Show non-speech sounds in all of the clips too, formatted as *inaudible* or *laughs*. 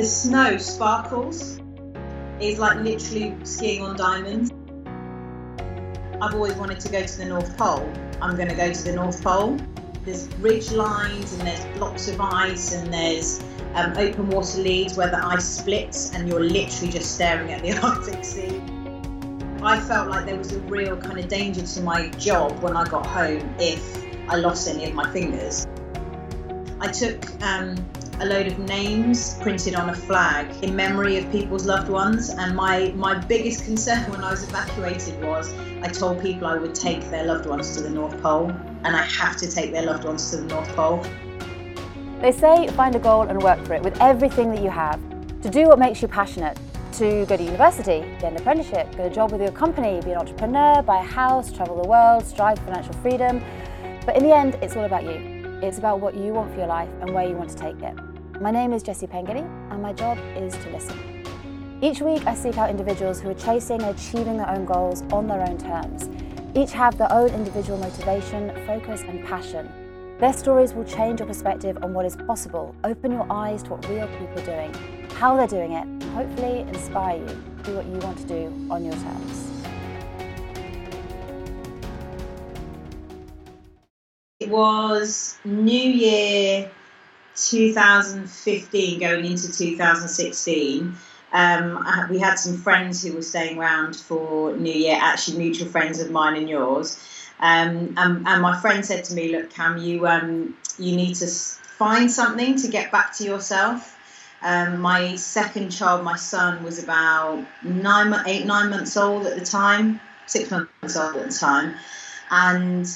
the snow sparkles. It's like literally skiing on diamonds. I've always wanted to go to the North Pole. I'm going to go to the North Pole. There's ridge lines and there's blocks of ice and there's um, open water leads where the ice splits and you're literally just staring at the *laughs* Arctic Sea. I felt like there was a real kind of danger to my job when I got home if I lost any of my fingers. I took um, a load of names printed on a flag in memory of people's loved ones, and my, my biggest concern when I was evacuated was I told people I would take their loved ones to the North Pole, and I have to take their loved ones to the North Pole. They say find a goal and work for it with everything that you have. To do what makes you passionate, to go to university, get an apprenticeship, get a job with your company, be an entrepreneur, buy a house, travel the world, strive for financial freedom. But in the end, it's all about you. It's about what you want for your life and where you want to take it. My name is Jessie Pengelly, and my job is to listen. Each week, I seek out individuals who are chasing and achieving their own goals on their own terms. Each have their own individual motivation, focus, and passion. Their stories will change your perspective on what is possible, open your eyes to what real people are doing, how they're doing it, and hopefully inspire you to do what you want to do on your terms. It was New Year 2015 going into 2016. Um, we had some friends who were staying around for New Year, actually mutual friends of mine and yours. Um, and, and, my friend said to me, "Look, Cam, you um, you need to find something to get back to yourself." Um, my second child, my son, was about nine, eight, nine months old at the time, six months old at the time, and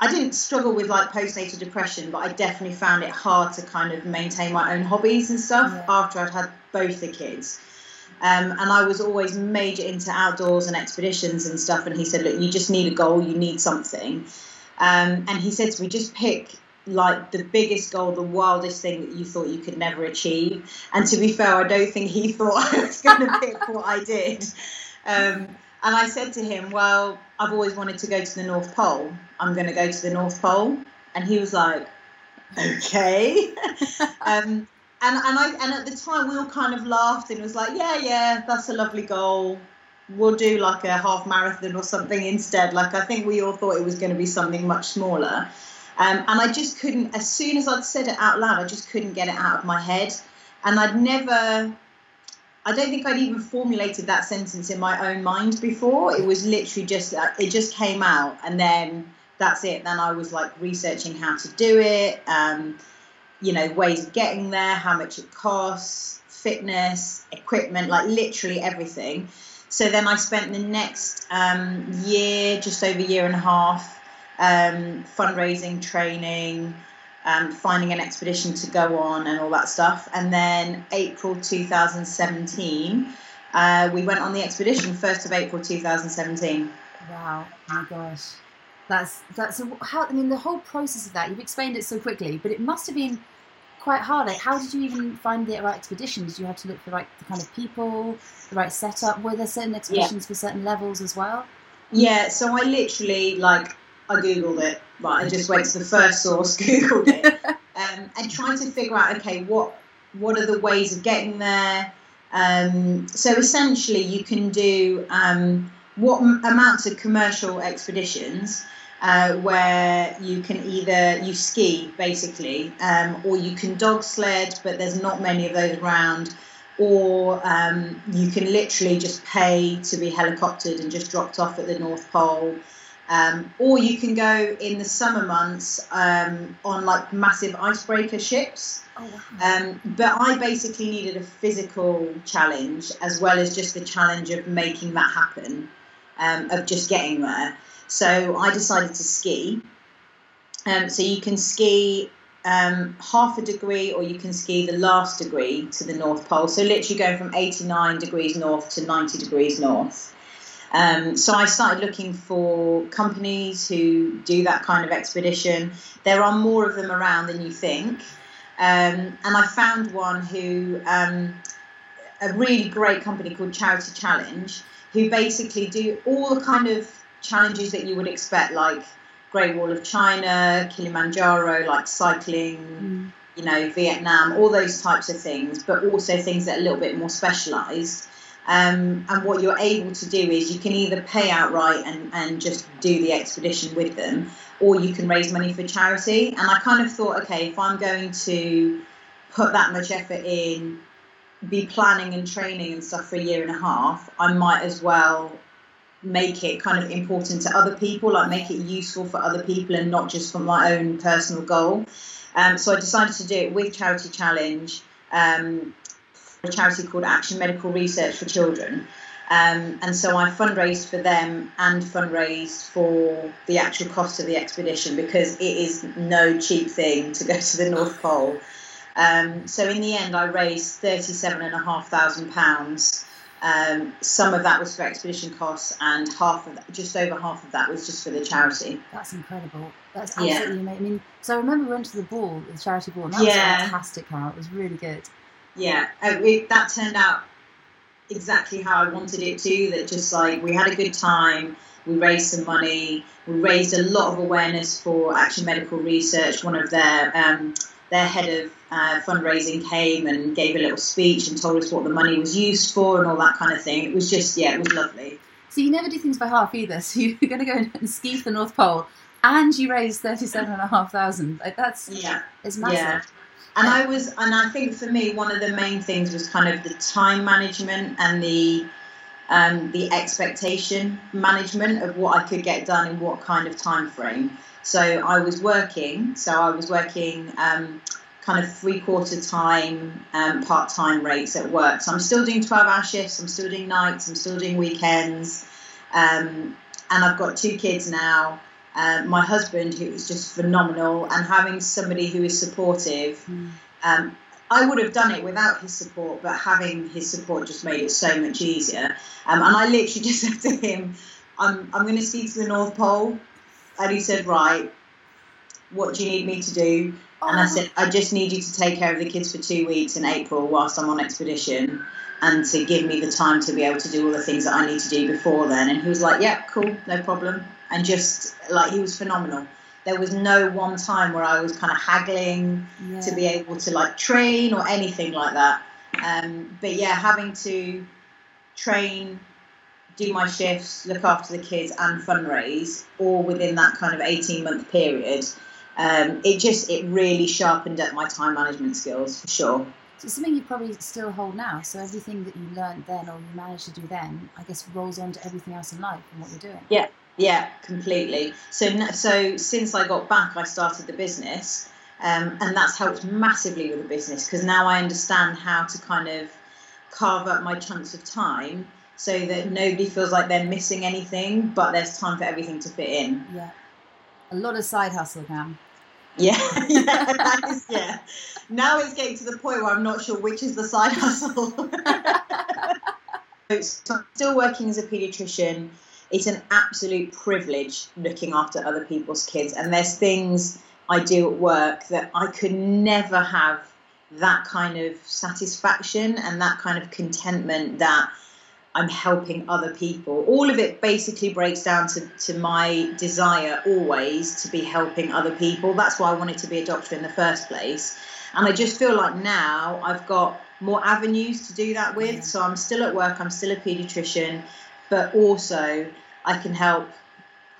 I didn't struggle with like postnatal depression, but I definitely found it hard to kind of maintain my own hobbies and stuff yeah. after I'd had both the kids. Um, and I was always major into outdoors and expeditions and stuff. And he said, Look, you just need a goal, you need something. Um, and he said to me, Just pick like the biggest goal, the wildest thing that you thought you could never achieve. And to be fair, I don't think he *laughs* thought I was going to pick what I did. Um, and I said to him, Well, I've always wanted to go to the North Pole. I'm going to go to the North Pole. And he was like, Okay. *laughs* um, and, and, I, and at the time, we all kind of laughed and was like, Yeah, yeah, that's a lovely goal. We'll do like a half marathon or something instead. Like, I think we all thought it was going to be something much smaller. Um, and I just couldn't, as soon as I'd said it out loud, I just couldn't get it out of my head. And I'd never I don't think I'd even formulated that sentence in my own mind before. It was literally just uh, it just came out, and then that's it. Then I was like researching how to do it, um, you know, ways of getting there, how much it costs, fitness, equipment, like literally everything. So then I spent the next um, year, just over a year and a half, um, fundraising, training, um, finding an expedition to go on and all that stuff. And then April 2017, uh, we went on the expedition, 1st of April 2017. Wow, my gosh. That's, that's, a, how, I mean, the whole process of that, you've explained it so quickly, but it must have been quite hard. Like, how did you even find the right expedition? Did you have to look for like the kind of people, the right setup? Were there certain expeditions yeah. for certain levels as well? Yeah, so I literally like I googled it. Right, I just went to the first source, *laughs* googled it, *laughs* um, and trying to figure out okay, what what are the ways of getting there? Um, so essentially, you can do um, what amounts of commercial expeditions. Uh, where you can either you ski basically, um, or you can dog sled, but there's not many of those around, or um, you can literally just pay to be helicoptered and just dropped off at the North Pole. Um, or you can go in the summer months um, on like massive icebreaker ships. Oh, wow. um, but I basically needed a physical challenge as well as just the challenge of making that happen, um, of just getting there. So I decided to ski. Um, so you can ski um, half a degree or you can ski the last degree to the North Pole. So literally going from 89 degrees north to 90 degrees north. Um, so I started looking for companies who do that kind of expedition. There are more of them around than you think. Um, and I found one who, um, a really great company called Charity Challenge, who basically do all the kind of challenges that you would expect, like Great Wall of China, Kilimanjaro, like cycling, mm. you know, Vietnam, all those types of things, but also things that are a little bit more specialised. Um, and what you're able to do is you can either pay outright and, and just do the expedition with them, or you can raise money for charity. And I kind of thought, okay, if I'm going to put that much effort in, be planning and training and stuff for a year and a half, I might as well make it kind of important to other people, like make it useful for other people and not just for my own personal goal. Um, so I decided to do it with Charity Challenge, um, a charity called Action Medical Research for Children. Um, and so I fundraised for them and fundraised for the actual cost of the expedition because it is no cheap thing to go to the North Pole. Um, so in the end, I raised thirty-seven and a half thousand pounds um, some of that was for expedition costs, and half of that, just over half of that was just for the charity. That's incredible. That's absolutely yeah. amazing. I mean, so I remember we went to the ball, the charity ball, and that yeah. was fantastic. How it was really good. Yeah, uh, it, that turned out exactly how I wanted it to. That just like we had a good time. We raised some money. We raised a lot of awareness for Action Medical Research. One of their um, their head of uh, fundraising came and gave a little speech and told us what the money was used for and all that kind of thing. It was just, yeah, it was lovely. So you never do things by half either. *laughs* So you're going to go and ski to the North Pole and you raise thirty-seven and a half thousand. Like that's yeah, it's massive. Yeah. And I was, and I think for me, one of the main things was kind of the time management and the um, the expectation management of what I could get done in what kind of time frame. So I was working. So I was working um, kind of three quarter time, um, part time rates at work. So I'm still doing 12 hour shifts. I'm still doing nights. I'm still doing weekends. Um, and I've got two kids now. Uh, my husband, who is just phenomenal, and having somebody who is supportive. Mm. I would have done it without his support, but having his support just made it so much easier. Um, and I literally *laughs* just said to him, I'm, I'm going to ski to the North Pole and he said, Right, what do you need me to do? And I said, I just need you to take care of the kids for two weeks in April whilst I'm on expedition and to give me the time to be able to do all the things that I need to do before then. And he was like, Yeah, cool, no problem. And just like he was phenomenal. There was no one time where I was kind of haggling yeah. to be able to like train or anything like that. Um, but yeah, having to train do my shifts, look after the kids, and fundraise all within that kind of 18 month period. Um, it just it really sharpened up my time management skills for sure. So it's something you probably still hold now. So everything that you learned then or you managed to do then, I guess, rolls on to everything else in life and what you're doing. Yeah, yeah, completely. So so since I got back, I started the business, um, and that's helped massively with the business because now I understand how to kind of carve up my chunks of time so that nobody feels like they're missing anything, but there's time for everything to fit in. Yeah. A lot of side hustle, Cam. Yeah, *laughs* yeah, is, yeah. Now it's getting to the point where I'm not sure which is the side hustle. *laughs* so I'm still working as a paediatrician. It's an absolute privilege looking after other people's kids, and there's things I do at work that I could never have that kind of satisfaction and that kind of contentment that I'm helping other people. All of it basically breaks down to, to my desire always to be helping other people. That's why I wanted to be a doctor in the first place. And I just feel like now I've got more avenues to do that with. Yeah. So I'm still at work, I'm still a pediatrician, but also I can help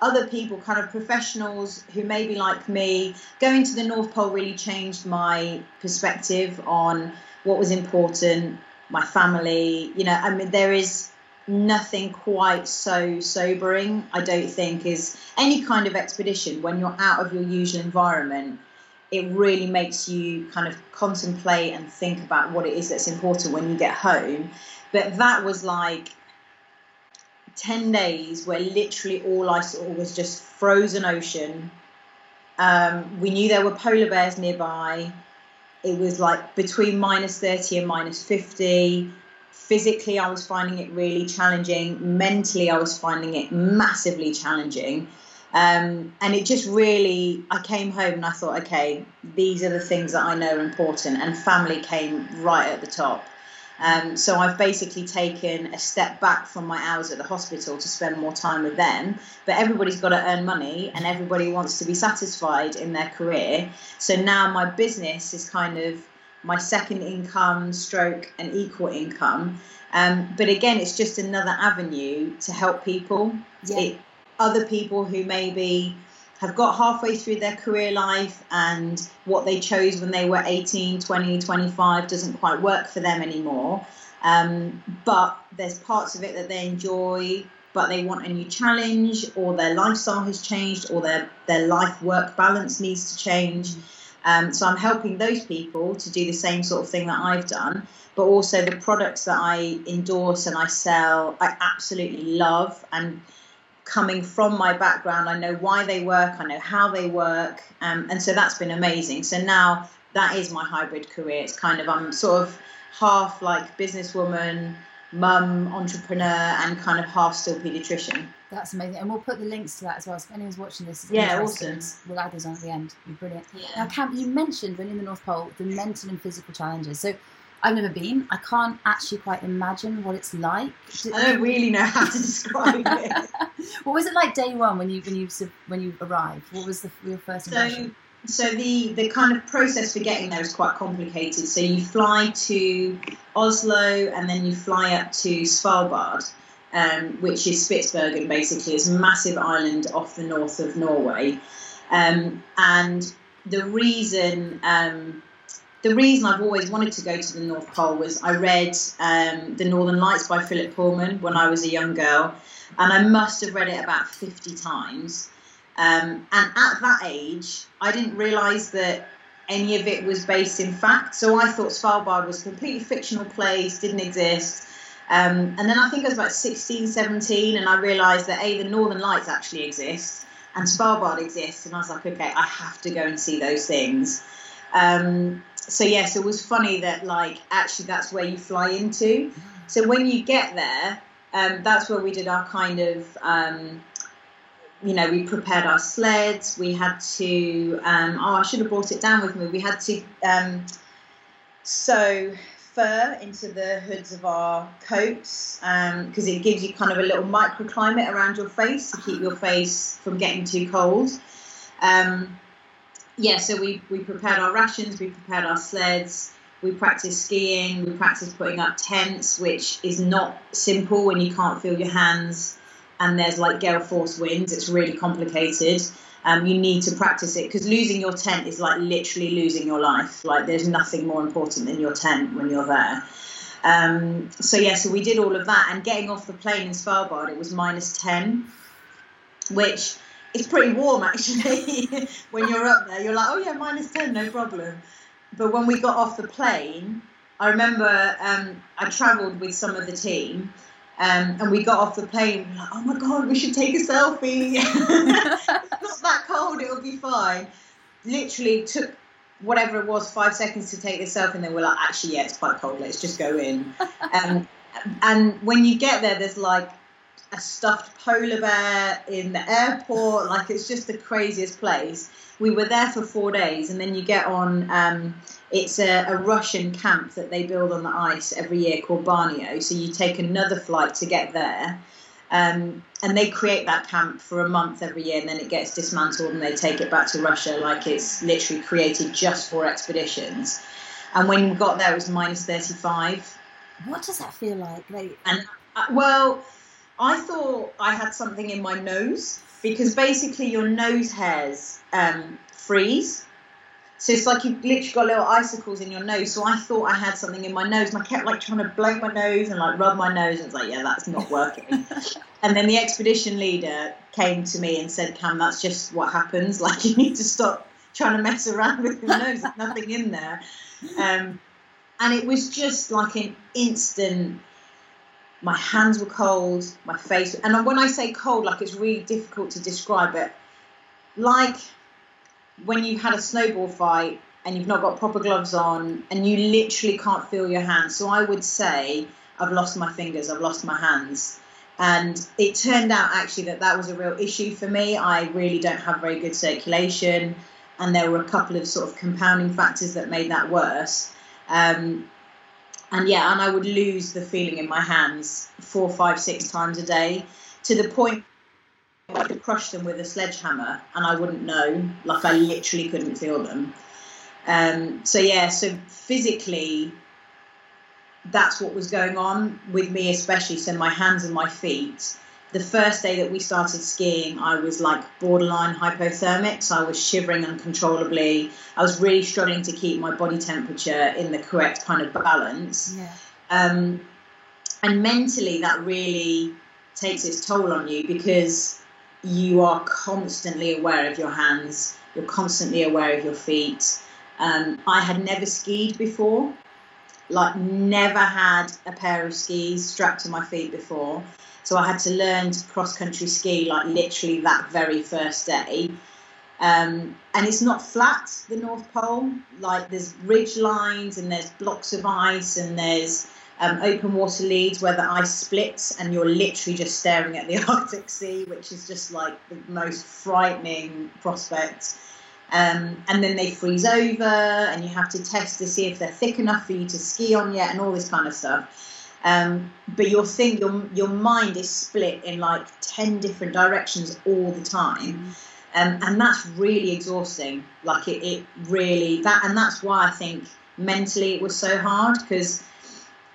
other people, kind of professionals who maybe like me. Going to the North Pole really changed my perspective on what was important my family. You know, I mean, there is nothing quite so sobering, I don't think, is any kind of expedition when you're out of your usual environment. It really makes you kind of contemplate and think about what it is that's important when you get home. But that was like 10 days where literally all I saw was just frozen ocean. Um, we knew there were polar bears nearby. It was like between minus 30 and minus 50 physically i was finding it really challenging. Mentally i was finding it massively challenging. Um, and it just really i came home and i thought okay these are the things that i know are important. And family came right at the top Um, so I've basically taken a step back from my hours at the hospital to spend more time with them. But everybody's got to earn money and everybody wants to be satisfied in their career. So now my business is kind of my second income, stroke, and equal income. Um, but again, it's just another avenue to help people, Yeah. it, other people who maybe have got halfway through their career life and what they chose when they were 18, 20, 25 doesn't quite work for them anymore. Um, but there's parts of it that they enjoy, but they want a new challenge, or their lifestyle has changed, or their, their life work balance needs to change. Um, so I'm helping those people to do the same sort of thing that I've done, but also the products that I endorse and I sell, I absolutely love. And coming from my background, I know why they work, I know how they work, um, and so that's been amazing. So now that is my hybrid career. It's kind of I'm sort of half like businesswoman, mum, entrepreneur, and kind of half still pediatrician. That's amazing. And we'll put the links to that as well. So if anyone's watching this is Yeah, awesome. we'll add those on at the end. Brilliant. Now, Cam, you mentioned when in the North Pole the mental and physical challenges. So I've never been. I can't actually quite imagine what it's like. I don't really know how to describe it. *laughs* what was it like day one when you when you when you arrived? What was the, your first impression? So, so the the kind of process for getting there is quite complicated. So you fly to Oslo and then you fly up to Svalbard, um, which is Spitsbergen. Basically, it's a massive island off the north of Norway, um, and the reason. Um, the reason I've always wanted to go to the North Pole was I read um, The Northern Lights by Philip Pullman when I was a young girl, and I must have read it about 50 times. Um, and at that age, I didn't realise that any of it was based in fact. So I thought Svalbard was a completely fictional place, didn't exist. Um, and then I think I was about 16, 17, and I realised that A, the Northern Lights actually exist, and Svalbard exists. And I was like, okay, I have to go and see those things. Um, so yes, it was funny that like actually that's where you fly into. So when you get there, um, that's where we did our kind of, um, you know, we prepared our sleds. We had to, um, oh, I should have brought it down with me. We had to um, sew fur into the hoods of our coats because it gives you kind of a little microclimate around your face to keep your face from getting too cold. Um, yeah, so we, we prepared our rations, we prepared our sleds, we practiced skiing, we practiced putting up tents, which is not simple when you can't feel your hands and there's like gale force winds. It's really complicated. Um, you need to practice it because losing your tent is like literally losing your life. Like there's nothing more important than your tent when you're there. Um, so yeah, so we did all of that, and getting off the plane in Svalbard, it was minus ten, which is pretty warm actually. *laughs* when you're up there, you're like, oh yeah, minus ten, no problem. But when we got off the plane, I remember um, I travelled with some of the team. Um, and we got off the plane. We like, "Oh my god, we should take a selfie." *laughs* it's not that cold; it'll be fine. Literally took whatever it was five seconds to take the selfie, and then we're like, "Actually, yeah, it's quite cold. Let's just go in." *laughs* um, and when you get there, there's like a stuffed polar bear in the airport. Like it's just the craziest place. We were there for four days, and then you get on. Um, it's a, a, Russian camp that they build on the ice every year called Barneo. So you take another flight to get there. Um, and they create that camp for a month every year, and then it gets dismantled and they take it back to Russia. Like it's literally created just for expeditions. And when we got there, it was minus 35. What does that feel like? like and uh, well, I thought I had something in my nose because basically your nose hairs um, freeze. So it's like you've literally got little icicles in your nose. So I thought I had something in my nose, and I kept like trying to blow my nose and like rub my nose. And it's like, yeah, that's not working. *laughs* and then the expedition leader came to me and said, "Cam, that's just what happens. *laughs* Like you need to stop trying to mess around with your nose. There's nothing in there." *laughs* Um, and it was just like an instant. My hands were cold, my face, and when I say cold, like it's really difficult to describe it. Like when you've had a snowball fight and you've not got proper gloves on and you literally can't feel your hands. So I would say I've lost my fingers, I've lost my hands. And it turned out actually that that was a real issue for me. I really don't have very good circulation, and there were a couple of sort of compounding factors that made that worse. Um, and yeah, and I would lose the feeling in my hands four, five, six times a day to the point I could crush them with a sledgehammer and I wouldn't know. Like I literally couldn't feel them. Um, so yeah, so physically, that's what was going on with me, especially. So my hands and my feet. The first day that we started skiing, I was like borderline hypothermic, so I was shivering uncontrollably. I was really struggling to keep my body temperature in the correct kind of balance. Yeah. Um, and mentally, that really takes its toll on you because you are constantly aware of your hands, you're constantly aware of your feet. Um, I had never skied before, like never had a pair of skis strapped to my feet before. So I had to learn to cross country ski like literally that very first day. Um, and it's not flat, the North Pole. Like there's ridge lines and there's blocks of ice and there's um, open water leads where the ice splits and you're literally just staring at the *laughs* Arctic Sea, which is just like the most frightening prospect. Um, and then they freeze over, and you have to test to see if they're thick enough for you to ski on yet, and all this kind of stuff. Um, but your thing, your your mind is split in like ten different directions all the time, um, and that's really exhausting. Like it, it really that, and that's why I think mentally it was so hard because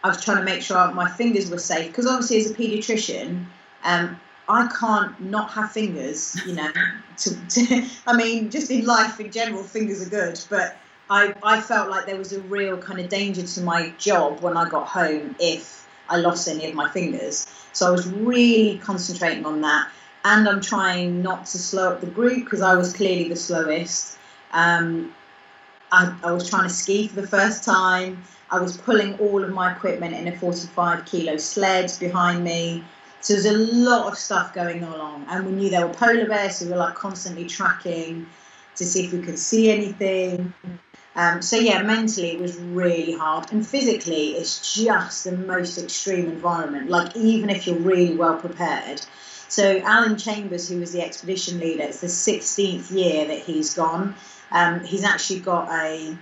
I was trying to make sure my fingers were safe. Because obviously, as a paediatrician, um, I can't not have fingers, you know. *laughs* to, to, I mean, just in life in general, fingers are good, but I, I felt like there was a real kind of danger to my job when I got home if I lost any of my fingers. So I was really concentrating on that. And I'm trying not to slow up the group because I was clearly the slowest. Um, I, I was trying to ski for the first time. I was pulling all of my equipment in a 45 kilo sled behind me. So there's a lot of stuff going along, and we knew there were polar bears, so we were like constantly tracking to see if we could see anything. Um, so yeah, mentally it was really hard, and physically it's just the most extreme environment. Like even if you're really well prepared. So Alan Chambers, who was the expedition leader, it's the 16th year that he's gone. Um, he's actually got a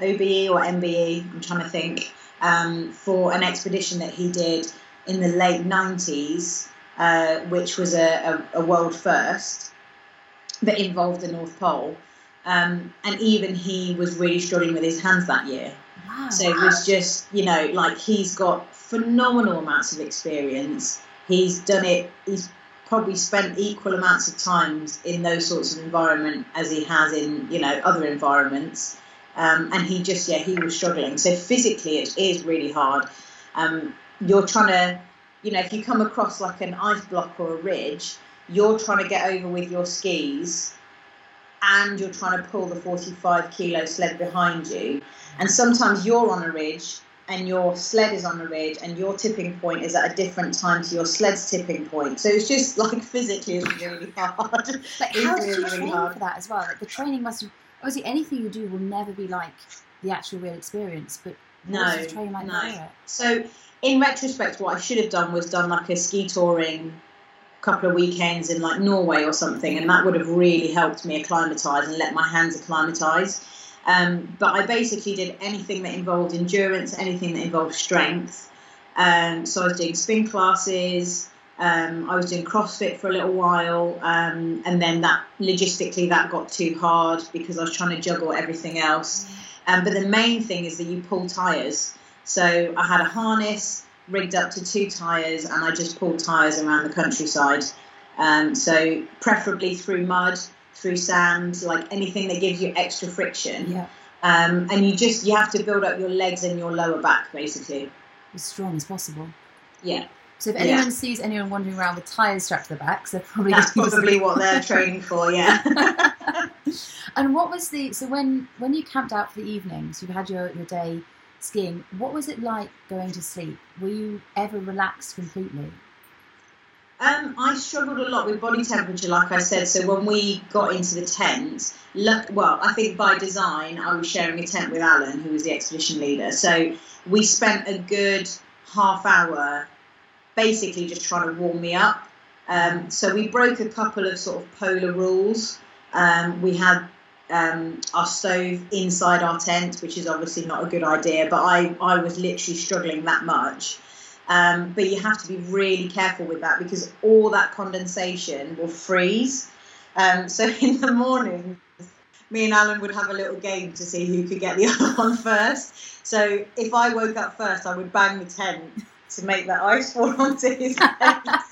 OBE or MBE, I'm trying to think, um, for an expedition that he did in the late 90s, uh, which was a, a, a, world first that involved the North Pole. Um, and even he was really struggling with his hands that year. Wow. So it was just, you know, like he's got phenomenal amounts of experience. He's done it, he's probably spent equal amounts of times in those sorts of environment as he has in, you know, other environments. Um, and he just, yeah, he was struggling. So physically, it is really hard. Um, you're trying to, you know, if you come across like an ice block or a ridge, you're trying to get over with your skis and you're trying to pull the 45 kilo sled behind you. And sometimes you're on a ridge and your sled is on a ridge and your tipping point is at a different time to your sled's tipping point. So it's just like *laughs* physically it's really hard. Like, how did you train for that as well? Like the training must have, obviously anything you do will never be like the actual real experience, but no, like no. So in retrospect, what I should have done was done like a ski touring couple of weekends in like Norway or something, and that would have really helped me acclimatise and let my hands acclimatise. Um, but I basically did anything that involved endurance, anything that involved strength. Um, so I was doing spin classes. Um, I was doing CrossFit for a little while, um, and then that logistically that got too hard because I was trying to juggle everything else. Um, but the main thing is that you pull tires. So I had a harness rigged up to two tires, and I just pulled tires around the countryside. Um, so preferably through mud, through sand, like anything that gives you extra friction. Yeah. Um, and you just you have to build up your legs and your lower back basically. As strong as possible. Yeah. So if anyone yeah. sees anyone wandering around with tires strapped to their backs, they're probably that's probably what they're *laughs* training for. Yeah. *laughs* and what was the so when when you camped out for the evening, so you had your your day skiing. What was it like going to sleep? Were you ever relaxed completely? Um, I struggled a lot with body temperature, like I said. So when we got into the tent, well, I think by design, I was sharing a tent with Alan, who was the expedition leader. So we spent a good half hour basically just trying to warm me up. Um, so we broke a couple of sort of polar rules. Um, we had um, our stove inside our tent, which is obviously not a good idea. But I, I was literally struggling that much. Um, but you have to be really careful with that because all that condensation will freeze. Um, so *laughs* in the morning, me and Alan would have a little game to see who could get the *laughs* other one first. So if I woke up first, I would bang the tent to make the ice *laughs* fall onto his face.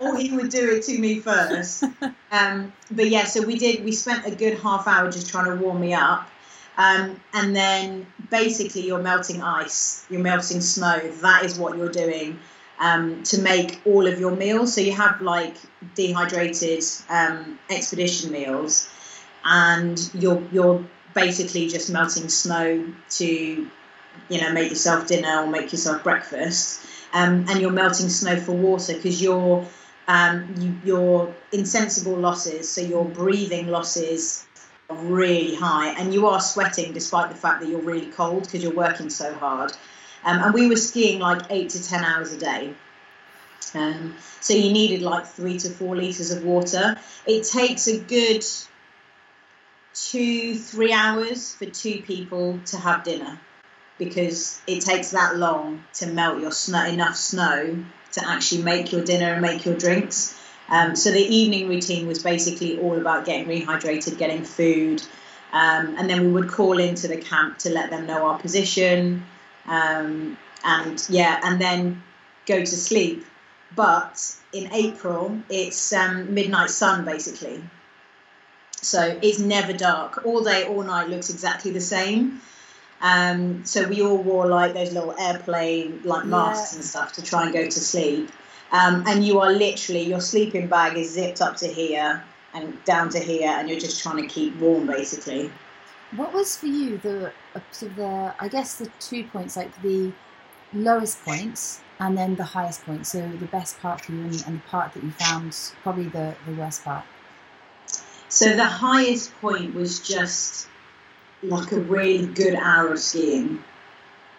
Or he would do it to me first. Um, but yeah, so we did. We spent a good half hour just trying to warm me up, um, and then basically you're melting ice, you're melting snow. That is what you're doing um, to make all of your meals. So you have like dehydrated um, expedition meals, and you're you're basically just melting snow to you know make yourself dinner or make yourself breakfast um, and you're melting snow for water because your um, you, your insensible losses, so your breathing losses, are really high, and you are sweating despite the fact that you're really cold because you're working so hard. Um, and we were skiing like eight to ten hours a day. Um, so you needed like three to four liters of water. It takes a good two, three hours for two people to have dinner because it takes that long to melt your snow enough snow to actually make your dinner and make your drinks. Um, so the evening routine was basically all about getting rehydrated, getting food, um, and then we would call into the camp to let them know our position, um, and yeah, and then go to sleep. But in April, it's um, midnight sun basically. So it's never dark. All day, all night looks exactly the same. Um, so we all wore like those little airplane like masks yeah. and stuff to try and go to sleep. Um, and you are literally your sleeping bag is zipped up to here and down to here, and you're just trying to keep warm basically. What was for you the sort of the I guess the two points like the lowest points and then the highest point. So the best part for you and, and the part that you found probably the the worst part. So the highest point was just like a really good hour of skiing.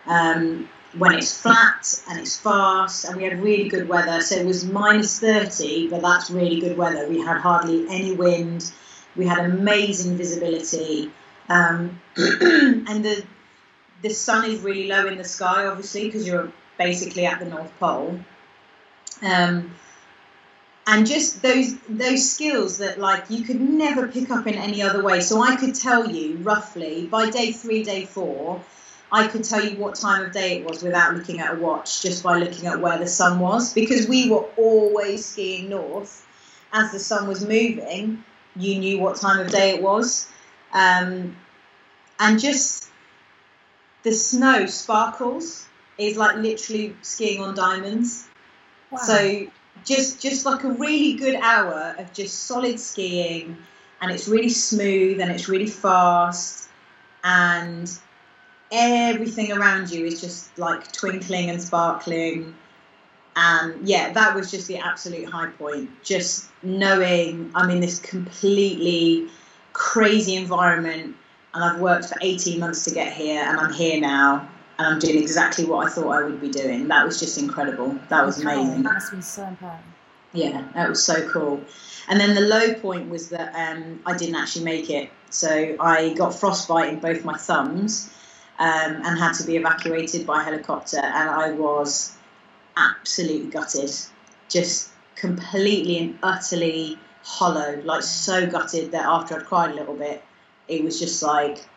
Um, when it's flat and it's fast, and we had really good weather. So it was minus 30, but that's really good weather. We had hardly any wind, we had amazing visibility, um, *clears throat* and the the sun is really low in the sky, obviously, because you're basically at the North Pole. Um, and just those those skills that like you could never pick up in any other way. So i could tell you roughly by day three day four i could tell you what time of day it was without looking at a watch just by looking at where the sun was. Because we were always skiing north. As the sun was moving you knew what time of day it was. Um, and just the snow sparkles is like literally skiing on diamonds. Wow. so just just like a really good hour of just solid skiing and it's really smooth and it's really fast and everything around you is just like twinkling and sparkling. And yeah that was just the absolute high point. Just knowing i'm in this completely crazy environment and i've worked for 18 months to get here and i'm here now and I'm doing exactly what I thought I would be doing. That was just incredible. That was amazing. That must have been so empowering. Yeah, that was so cool. And then the low point was that um, I didn't actually make it. So I got frostbite in both my thumbs um, and had to be evacuated by helicopter. And I was absolutely gutted, just completely and utterly hollow, like so gutted that after I'd cried a little bit, it was just like,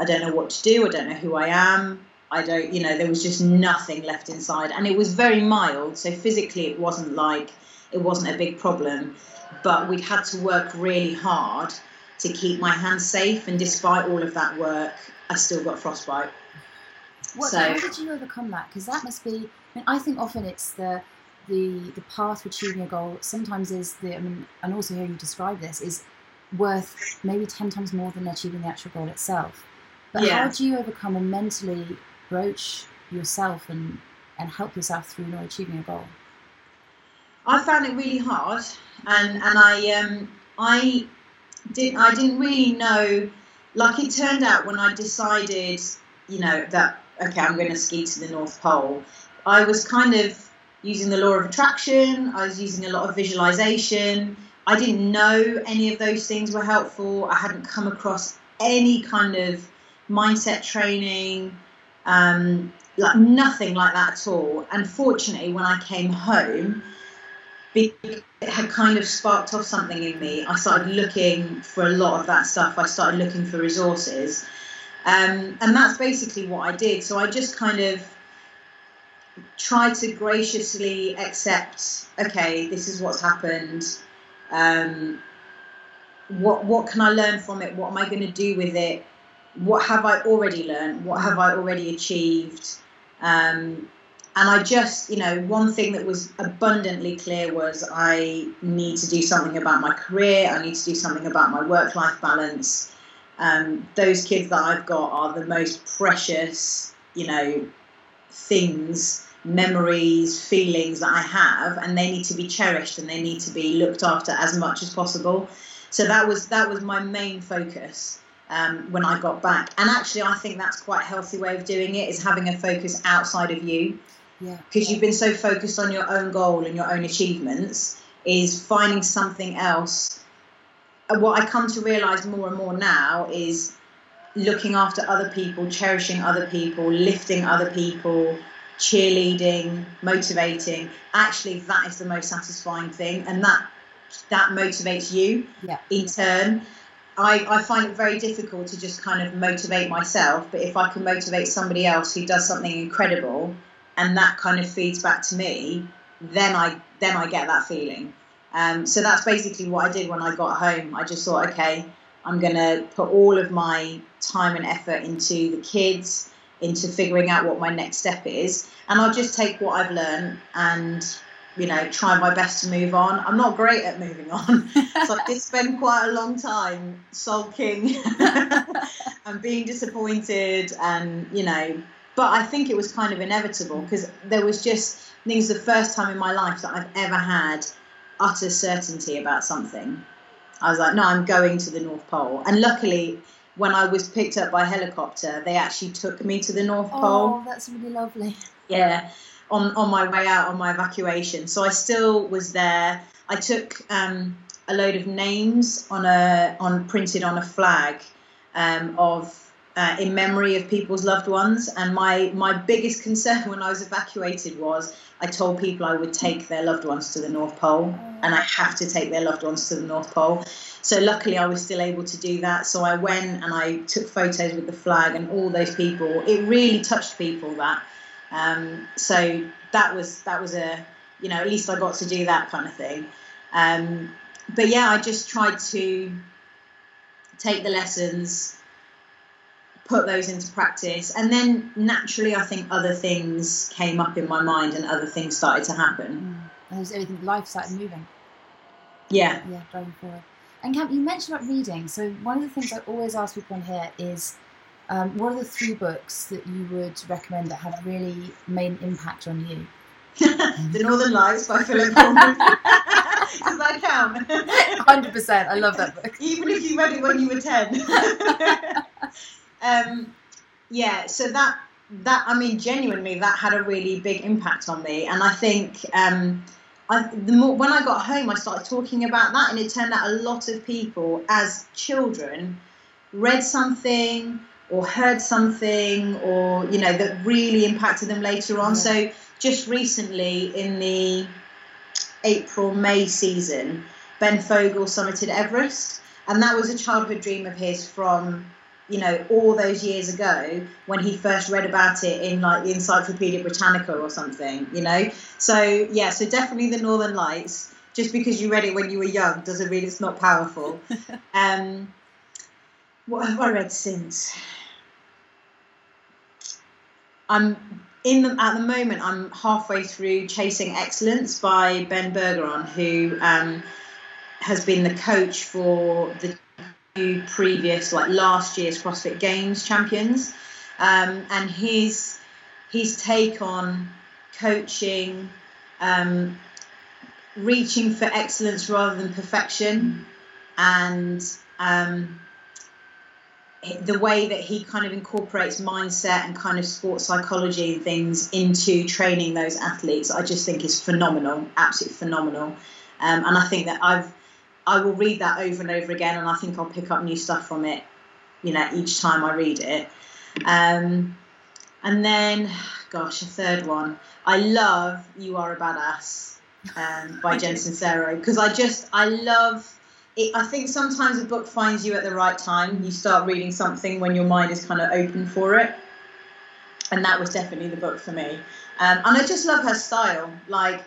I don't know what to do. I don't know who I am. I don't, you know, there was just nothing left inside, and it was very mild. So physically, it wasn't like it wasn't a big problem, but we'd had to work really hard to keep my hands safe. And despite all of that work, I still got frostbite. What, so, how did you overcome that? Because that must be. I mean, I think often it's the the the path to achieving a goal. Sometimes is the. I mean, and also hearing you describe this is worth maybe ten times more than achieving the actual goal itself. But yeah. how do you overcome and mentally approach yourself and, and help yourself through not achieving a goal? I found it really hard, and and I um I did I didn't really know. Like it turned out when I decided, you know, that okay, I'm going to ski to the North Pole. I was kind of using the law of attraction. I was using a lot of visualization, I didn't know any of those things were helpful. I hadn't come across any kind of mindset training, um, like nothing like that at all. And fortunately, when I came home, it had kind of sparked off something in me. I started looking for a lot of that stuff. I started looking for resources. Um, and that's basically what I did. So I just kind of tried to graciously accept okay, this is what's happened. Um, what, what can I learn from it? What am I going to do with it? What have I already learned? What have I already achieved? Um, and I just, you know, one thing that was abundantly clear was I need to do something about my career. I need to do something about my work life balance. Um, those kids that I've got are the most precious, you know, things, memories, feelings that I have, and they need to be cherished and they need to be looked after as much as possible. So that was that was my main focus um, when I got back. And actually, I think that's quite a healthy way of doing it is having a focus outside of you Yeah. because you've been so focused on your own goal and your own achievements is finding something else what i come to realize more and more now is looking after other people cherishing other people lifting other people cheerleading motivating actually that is the most satisfying thing and that that motivates you yeah. in turn I, I find it very difficult to just kind of motivate myself but if i can motivate somebody else who does something incredible and that kind of feeds back to me, then I then I get that feeling. Um, so that's basically what I did when I got home. I just thought, okay, I'm going to put all of my time and effort into the kids, into figuring out what my next step is, and I'll just take what I've learned and you know try my best to move on. I'm not great at moving on, *laughs* so I did spend quite a long time sulking *laughs* and being disappointed, and you know but I think it was kind of inevitable because there was just, I think it's the first time in my life that I've ever had utter certainty about something. I was like, no, I'm going to the North Pole. And luckily, when I was picked up by helicopter, they actually took me to the North oh, Pole. Oh, that's really lovely. Yeah, on, on my way out on my evacuation. So I still was there. I took um, a load of names on a on printed on a flag um, of uh, in memory of people's loved ones. And my my biggest concern *laughs* when I was evacuated was I told people I would take their loved ones to the North Pole, and I have to take their loved ones to the North Pole. So luckily, I was still able to do that. So I went and I took photos with the flag and all those people. It really touched people that. Um, so that was that was a you know at least I got to do that kind of thing. Um, but yeah, I just tried to take the lessons put those into practice and then naturally i think other things came up in my mind and other things started to happen. Mm. and everything life started moving? Yeah. Yeah going forward. And Cam, you mentioned about reading. So one of the things i always ask people on here is um, what are the three books that you would recommend that have really made an impact on you? *laughs* The northern lights by philip pullman *laughs* does that count? *laughs* 100% i love that book. Even if you read it when you were 10 um, yeah, so that that I mean, genuinely, that had a really big impact on me, and I think. Um, I, the more when I got home, I started talking about that, and it turned out a lot of people, as children, read something or heard something, or you know, that really impacted them later on. Yeah. So just recently, in the April May season, Ben Fogle summited Everest, and that was a childhood dream of his from you know, all those years ago when he first read about it in like the Encyclopedia Britannica or something, you know. So yeah, so definitely the Northern Lights. Just because you read it when you were young doesn't mean it's not powerful. *laughs* um, what have I read since? I'm in the, at the moment. I'm halfway through Chasing Excellence by Ben Bergeron, who um, has been the coach for the previous, like last year's CrossFit Games champions, um, and his his take on coaching, um, reaching for excellence rather than perfection, and um, the way that he kind of incorporates mindset and kind of sports psychology and things into training those athletes, I just think is phenomenal, absolutely phenomenal. Um, and I think that I've I will read that over and over again, and I think I'll pick up new stuff from it, you know, each time I read it. Um, and then, gosh, a third one. I love "You Are a Badass" um, by Jen Sincero because I just I love. It, I think sometimes a book finds you at the right time. You start reading something when your mind is kind of open for it, and that was definitely the book for me. Um, and I just love her style. Like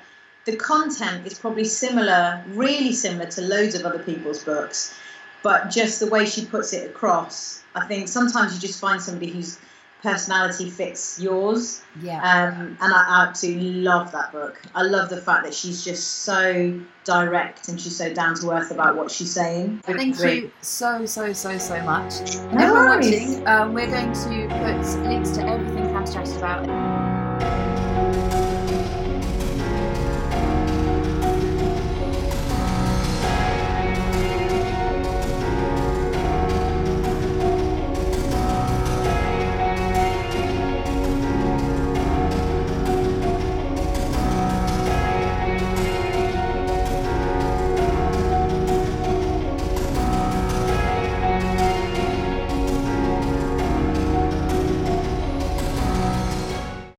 the content is probably similar, really similar to loads of other people's books, but just the way she puts it across. I think sometimes you just find somebody whose personality fits yours. Yeah. Um, and I absolutely love that book. I love the fact that she's just so direct and she's so down to earth about what she's saying. Thank you so, so, so, so much. And No everyone worries. watching, um, we're going to put links to everything Cam's chatted about